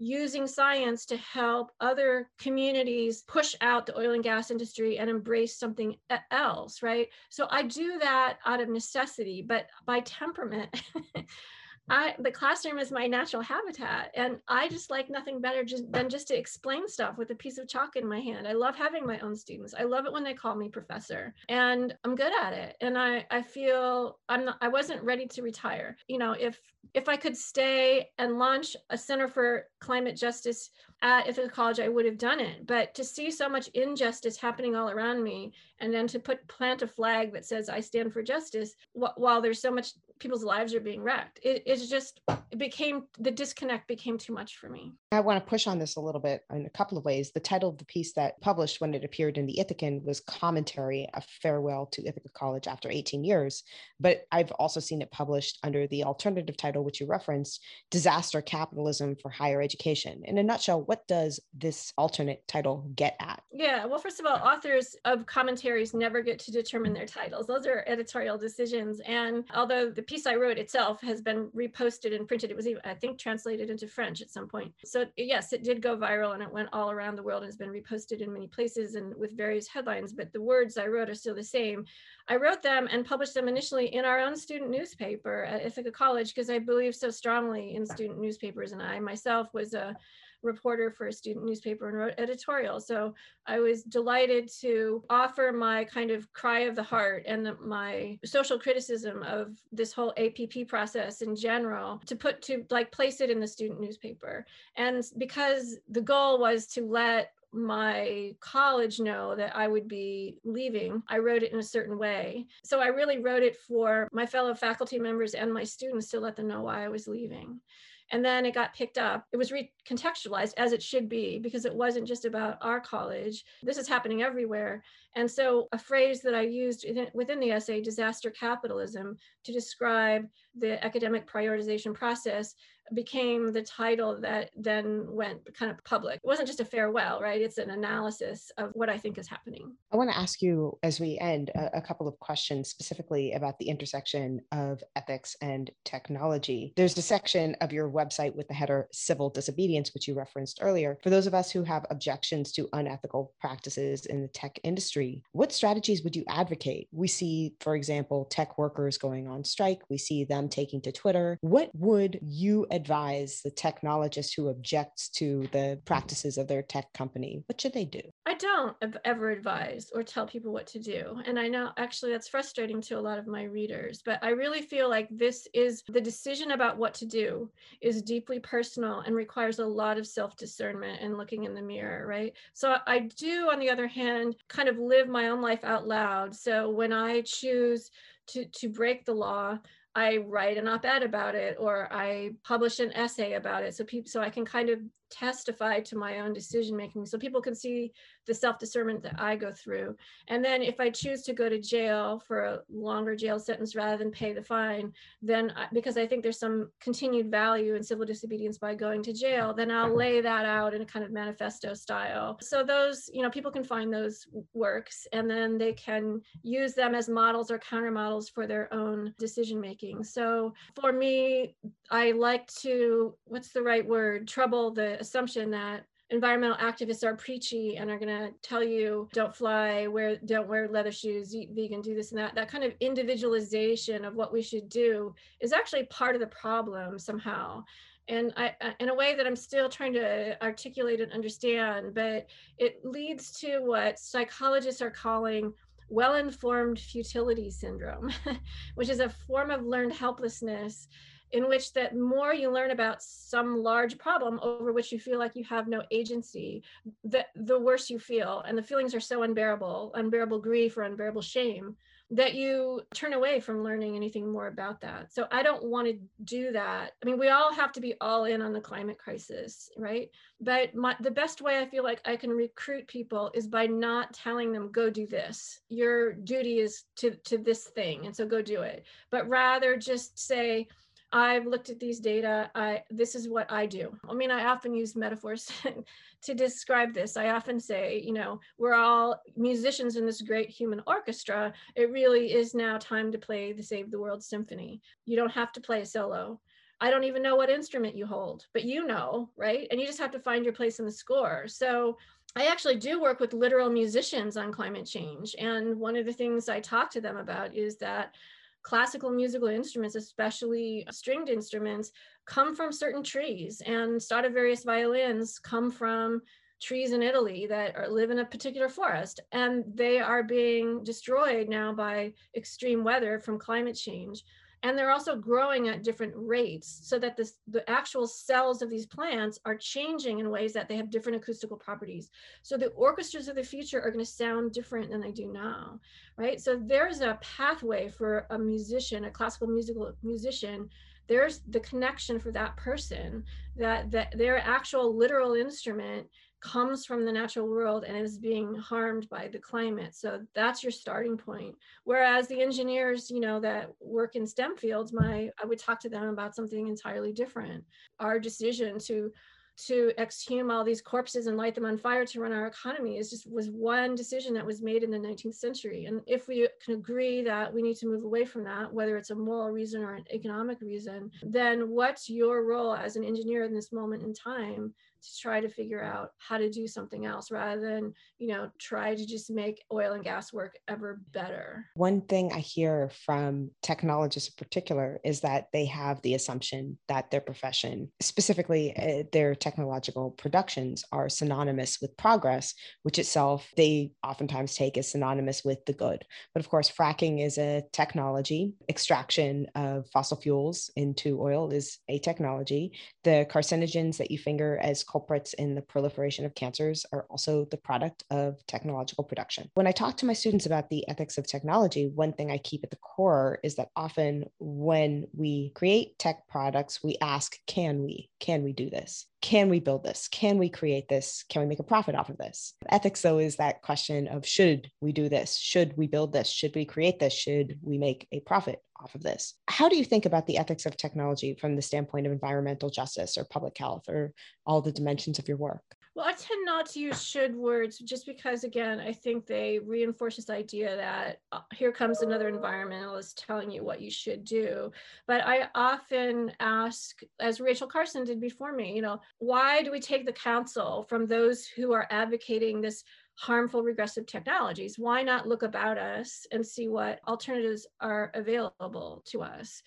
using science to help other communities push out the oil and gas industry and embrace something else, right? So I do that out of necessity, but by temperament, I the classroom is my natural habitat, and I just like nothing better just, than just to explain stuff with a piece of chalk in my hand. I love having my own students. I love it when they call me professor, and I'm good at it. And I I feel I'm not I wasn't ready to retire. You know, if if I could stay and launch a Center for Climate Justice at Ithaca College, I would have done it. But to see so much injustice happening all around me, and then to put plant a flag that says I stand for justice, wh- while there's so much people's lives are being wrecked, it, it's just it became the disconnect became too much for me. I want to push on this a little bit in a couple of ways. The title of the piece that published when it appeared in the Ithacan was Commentary: A Farewell to Ithaca College After 18 Years. But I've also seen it published under the alternative title, which you referenced, Disaster Capitalism for Higher Education. In a nutshell what does this alternate title get at? Yeah, well, first of all, authors of commentaries never get to determine their titles. Those are editorial decisions. And although the piece I wrote itself has been reposted and printed, it was, even, I think, translated into French at some point. So, yes, it did go viral and it went all around the world and has been reposted in many places and with various headlines. But the words I wrote are still the same. I wrote them and published them initially in our own student newspaper at Ithaca College because I believe so strongly in student newspapers. And I myself was a reporter for a student newspaper and wrote editorial. So I was delighted to offer my kind of cry of the heart and the, my social criticism of this whole APP process in general to put to like place it in the student newspaper. And because the goal was to let my college know that I would be leaving, I wrote it in a certain way. So I really wrote it for my fellow faculty members and my students to let them know why I was leaving. And then it got picked up. It was recontextualized as it should be because it wasn't just about our college. This is happening everywhere. And so, a phrase that I used within the essay, disaster capitalism, to describe the academic prioritization process became the title that then went kind of public. It wasn't just a farewell, right? It's an analysis of what I think is happening. I want to ask you, as we end, a, a, couple of questions specifically about the intersection of ethics and technology. There's a section of your website with the header Civil Disobedience, which you referenced earlier. For those of us who have objections to unethical practices in the tech industry, what strategies would you advocate? We see, for example, tech workers going on strike, we see them taking to Twitter. What would you advise? Advise the technologist who objects to the practices of their tech company? What should they do? I don't ever advise or tell people what to do. And I know actually that's frustrating to a lot of my readers, but I really feel like this is the decision about what to do is deeply personal and requires a lot of self discernment and looking in the mirror, right? So I do, on the other hand, kind of live my own life out loud. So when I choose to, to break the law, I write an op-ed about it or I publish an essay about it so people so I can kind of testify to my own decision making so people can see the self discernment that I go through. And then if I choose to go to jail for a longer jail sentence rather than pay the fine, then I, because I think there's some continued value in civil disobedience by going to jail, then I'll lay that out in a kind of manifesto style. So those, you know, people can find those works and then they can use them as models or counter models for their own decision making. So for me, I like to, what's the right word, trouble the assumption that environmental activists are preachy and are going to tell you don't fly wear don't wear leather shoes eat vegan do this and that. That kind of individualization of what we should do is actually part of the problem somehow. And I, in a way that I'm still trying to articulate and understand, but it leads to what psychologists are calling well informed futility syndrome, which is a form of learned helplessness in which that more you learn about some large problem over which you feel like you have no agency the, the worse you feel and the feelings are so unbearable unbearable grief or unbearable shame that you turn away from learning anything more about that. So i don't want to do that. I mean we all have to be all in on the climate crisis right? But my, the best way i feel like i can recruit people is by not telling them go do this. Your duty is to to this thing and so go do it. But rather just say I've looked at these data. I this is what I do. I mean, I often use metaphors to describe this. I often say, you know, we're all musicians in this great human orchestra. It really is now time to play the Save the World Symphony. You don't have to play a solo. I don't even know what instrument you hold, but you know, right? And you just have to find your place in the score. So I actually do work with literal musicians on climate change. And one of the things I talk to them about is that classical musical instruments, especially stringed instruments, come from certain trees, and Stradivarius violins come from trees in Italy that are, live in a particular forest, and they are being destroyed now by extreme weather from climate change and they're also growing at different rates so that this, the actual cells of these plants are changing in ways that they have different acoustical properties. So the orchestras of the future are going to sound different than they do now, right? So there's a pathway for a musician, a classical musical musician. There's the connection for that person that, that their actual literal instrument comes from the natural world and is being harmed by the climate. So that's your starting point. Whereas the engineers you know that work in stem fields my i would talk to them about something entirely different. Our decision to to exhume all these corpses and light them on fire to run our economy is just was one decision that was made in the 19th century. And if we can agree that we need to move away from that whether it's a moral reason or an economic reason then what's your role as an engineer in this moment in time to try to figure out how to do something else rather than you know try to just make oil and gas work ever better. One thing i hear from technologists in particular is that they have the assumption that their profession specifically uh, their technological productions are synonymous with progress which itself they oftentimes take as synonymous with the good. But of course fracking is a technology. Extraction of fossil fuels into oil is a technology. The carcinogens that you finger as culprits in the proliferation of cancers are also the product of technological production. When I talk to my students about the ethics of technology, one thing I keep at the core is that often when we create tech products, we ask, can we? Can we do this? Can we build this? Can we create this? Can we make a profit off of this? Ethics, though, is that question of should we do this? Should we build this? Should we create this? Should we make a profit off of this? How do you think about the ethics of technology from the standpoint of environmental justice or public health or all the dimensions of your work? Well, I tend not to use should words just because, again, I think they reinforce this idea that uh, here comes another environmentalist telling you what you should do. But I often ask, as Rachel Carson did before me, you know, why do we take the counsel from those who are advocating this harmful regressive technologies. Why not look about us and see what alternatives are available to us?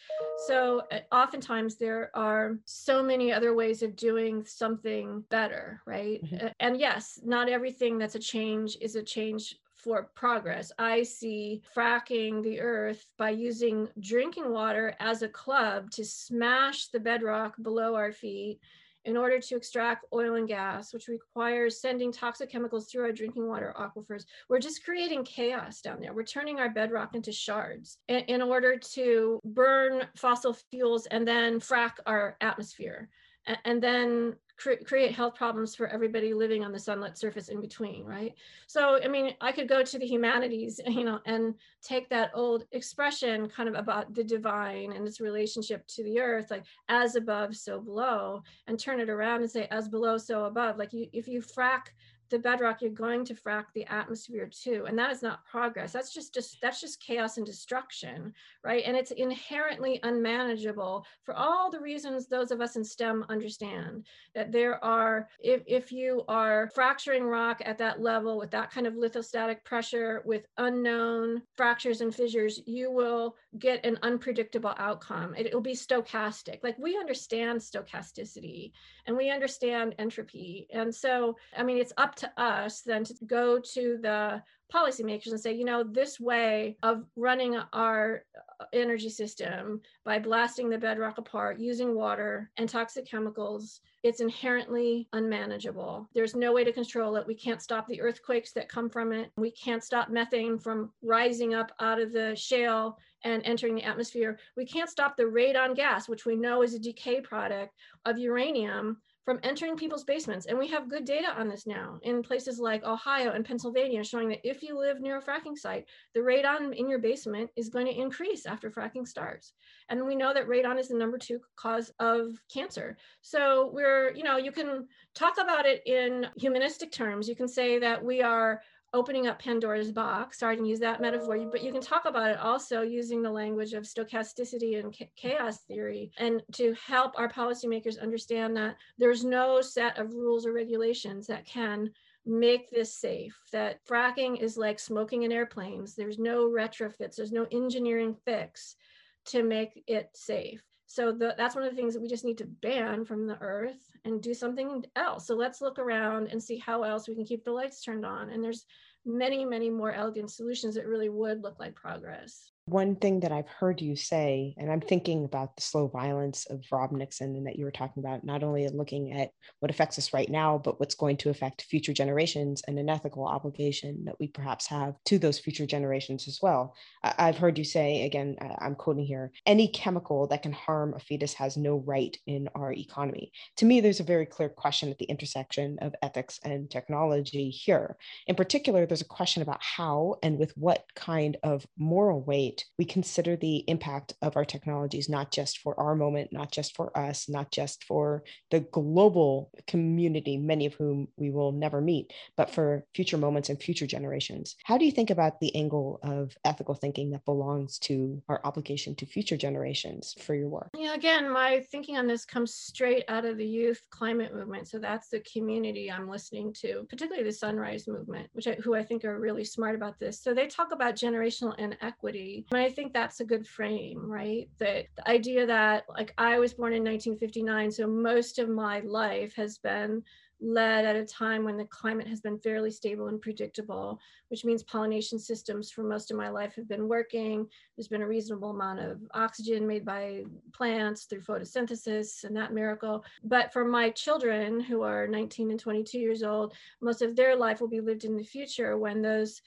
So, uh, oftentimes, there are so many other ways of doing something better, right? Mm-hmm. And yes, not everything that's a change is a change for progress. I see fracking the earth by using drinking water as a club to smash the bedrock below our feet in order to extract oil and gas, which requires sending toxic chemicals through our drinking water aquifers. We're just creating chaos down there. We're turning our bedrock into shards in, in order to burn fossil fuels and then frack our atmosphere. And, and then cre- create health problems for everybody living on the sunlit surface in between, right? So, I mean, I could go to the humanities, you know, and take that old expression kind of about the divine and its relationship to the earth, like as above, so below, and turn it around and say as below, so above. Like you, if you frack the bedrock you're going to frack the atmosphere too and that is not progress. That's just just that's just chaos and destruction right? And it's inherently unmanageable for all the reasons those of us in stem understand that there are if, if you are fracturing rock at that level with that kind of lithostatic pressure with unknown fractures and fissures you will get an unpredictable outcome. It will be stochastic. Like we understand stochasticity and we understand entropy and so i mean it's up to us then to go to the policymakers and say, you know, this way of running our uh, energy system by blasting the bedrock apart using water and toxic chemicals, it's inherently unmanageable. There's no way to control it. We can't stop the earthquakes that come from it. We can't stop methane from rising up out of the shale and entering the atmosphere. We can't stop the radon gas, which we know is a decay product of uranium from entering people's basements. And we have good data on this now in places like Ohio and Pennsylvania, showing that if you live near a fracking site, the radon in your basement is going to increase after fracking starts. And we know that radon is the number two cause of cancer. So we're, you know, you can talk about it in humanistic terms. You can say that we are opening up Pandora's box. Sorry to use that metaphor, but you can talk about it also using the language of stochasticity and chaos theory and to help our policymakers understand that there's no set of rules or regulations that can make this safe that fracking is like smoking in airplanes there's no retrofits there's no engineering fix to make it safe so the, that's one of the things that we just need to ban from the earth and do something else. So let's look around and see how else we can keep the lights turned on. And there's many many more elegant solutions that really would look like progress one thing that I've heard you say, and I'm thinking about the slow violence of Rob Nixon, and that you were talking about not only looking at what affects us right now, but what's going to affect future generations and an ethical obligation that we perhaps have to those future generations as well. I've heard you say, again, I'm quoting here any chemical that can harm a fetus has no right in our economy. To me, there's a very clear question at the intersection of ethics and technology here. In particular, there's a question about how and with what kind of moral weight we consider the impact of our technologies, not just for our moment, not just for us, not just for the global community, many of whom we will never meet, but for future moments and future generations. How do you think about the angle of ethical thinking that belongs to our obligation to future generations for your work? Yeah, again, my thinking on this comes straight out of the youth climate movement. So that's the community I'm listening to, particularly the Sunrise Movement, which I, who I think are really smart about this. So they talk about generational inequity and I think that's a good frame, right? That the idea that, like, I was born in 1959, so most of my life has been led at a time when the climate has been fairly stable and predictable, which means pollination systems for most of my life have been working. There's been a reasonable amount of oxygen made by plants through photosynthesis and that miracle. But for my children who are 19 and 22 years old, most of their life will be lived in the future when those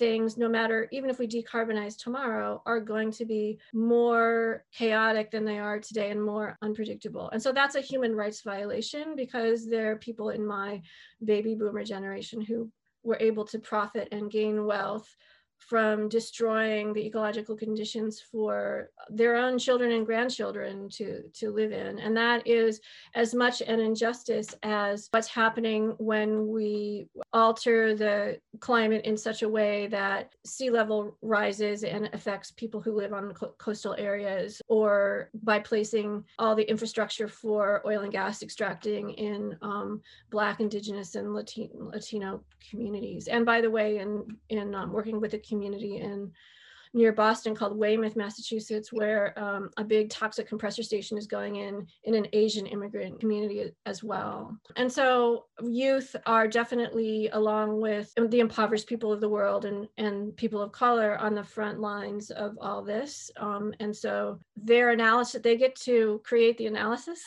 things, no matter even if we decarbonize tomorrow, are going to be more chaotic than they are today and more unpredictable. And so that's a human rights violation because there are people in my baby boomer generation who were able to profit and gain wealth from destroying the ecological conditions for their own children and grandchildren to, to live in. And that is as much an injustice as what's happening when we alter the climate in such a way that sea level rises and affects people who live on co- coastal areas, or by placing all the infrastructure for oil and gas extracting in um, Black, Indigenous, and Latino, Latino communities. And by the way, in, in um, working with the community in near Boston called Weymouth, Massachusetts, where um, a big toxic compressor station is going in in an Asian immigrant community as well. And so youth are definitely, along with the impoverished people of the world and, and people of color, on the front lines of all this. Um, and so their analysis, they get to create the analysis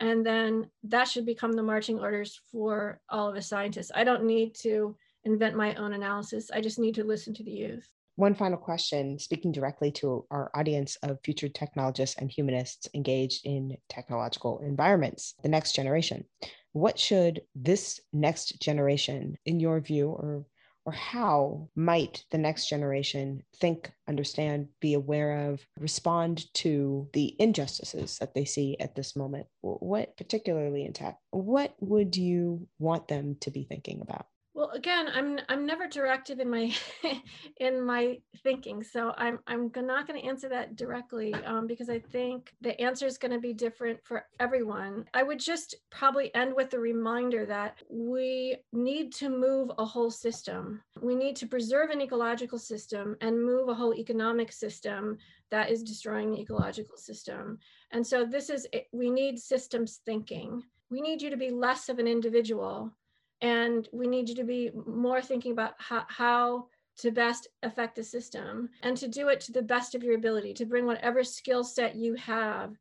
and then that should become the marching orders for all of us scientists. I don't need to invent my own analysis. I just need to listen to the youth. One final question, speaking directly to our audience of future technologists and humanists engaged in technological environments, the next generation. What should this next generation, in your view, or or how might the next generation think, understand, be aware of, respond to the injustices that they see at this moment? What, particularly in tech, what would you want them to be thinking about? Well, again, I'm I'm never directive in my in my thinking, so I'm I'm not going to answer that directly um, because I think the answer is going to be different for everyone. I would just probably end with a reminder that we need to move a whole system. We need to preserve an ecological system and move a whole economic system that is destroying the ecological system. And so this is we need systems thinking. We need you to be less of an individual and we need you to be more thinking about how, how to best affect the system and to do it to the best of your ability to bring whatever skill set you have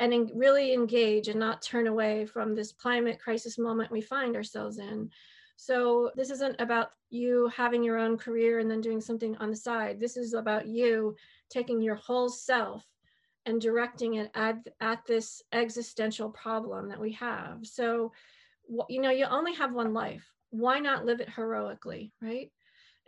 and in, really engage and not turn away from this climate crisis moment we find ourselves in. So this isn't about you having your own career and then doing something on the side. This is about you taking your whole self and directing it at, at this existential problem that we have. So you know you only have one life. Why not live it heroically right?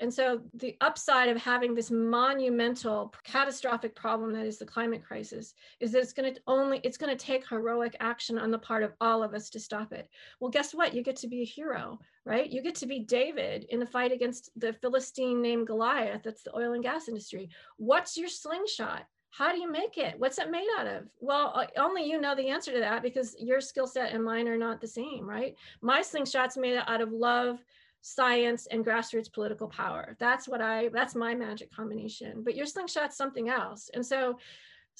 And so the upside of having this monumental catastrophic problem that is the climate crisis is that it's going to only it's going to take heroic action on the part of all of us to stop it. Well guess what? You get to be a hero right? You get to be david in the fight against the philistine named goliath. That's the oil and gas industry. What's your slingshot how do you make it? What's it made out of? Well, only you know the answer to that because your skill set and mine are not the same, right? My slingshot's made out of love, science and grassroots political power. That's what I, that's my magic combination. But your slingshot's something else. And so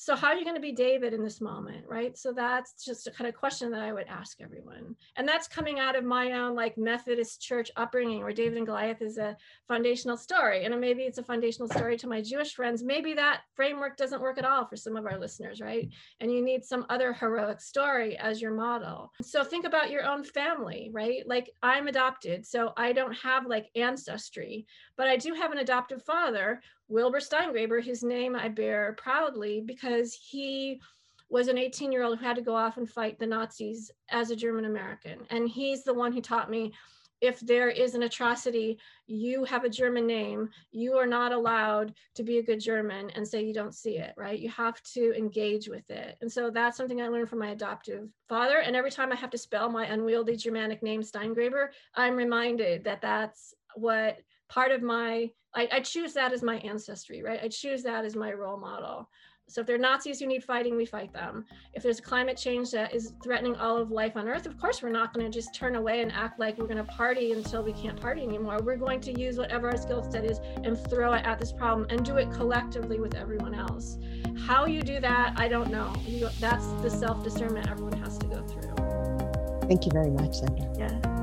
so how are you going to be david in this moment right? So that's just a kind of question that i would ask everyone. And that's coming out of my own like methodist church upbringing where david and goliath is a foundational story. And maybe it's a foundational story to my jewish friends. Maybe that framework doesn't work at all for some of our listeners right? And you need some other heroic story as your model. So think about your own family right? Like i'm adopted so i don't have like ancestry but i do have an adoptive father Wilbur Steingraber, whose name I bear proudly because he was an 18 year old who had to go off and fight the Nazis as a German American. And he's the one who taught me if there is an atrocity, you have a German name, you are not allowed to be a good German and say you don't see it, right? You have to engage with it. And so that's something I learned from my adoptive father. And every time I have to spell my unwieldy Germanic name, Steingraber, I'm reminded that that's what part of my I, I choose that as my ancestry, right? I choose that as my role model. So if there are Nazis who need fighting, we fight them. If there's climate change that is threatening all of life on Earth, of course we're not going to just turn away and act like we're going to party until we can't party anymore. We're going to use whatever our skill set is and throw it at this problem and do it collectively with everyone else. How you do that, I don't know. You, that's the self discernment everyone has to go through. Thank you very much, Sandra. Yeah.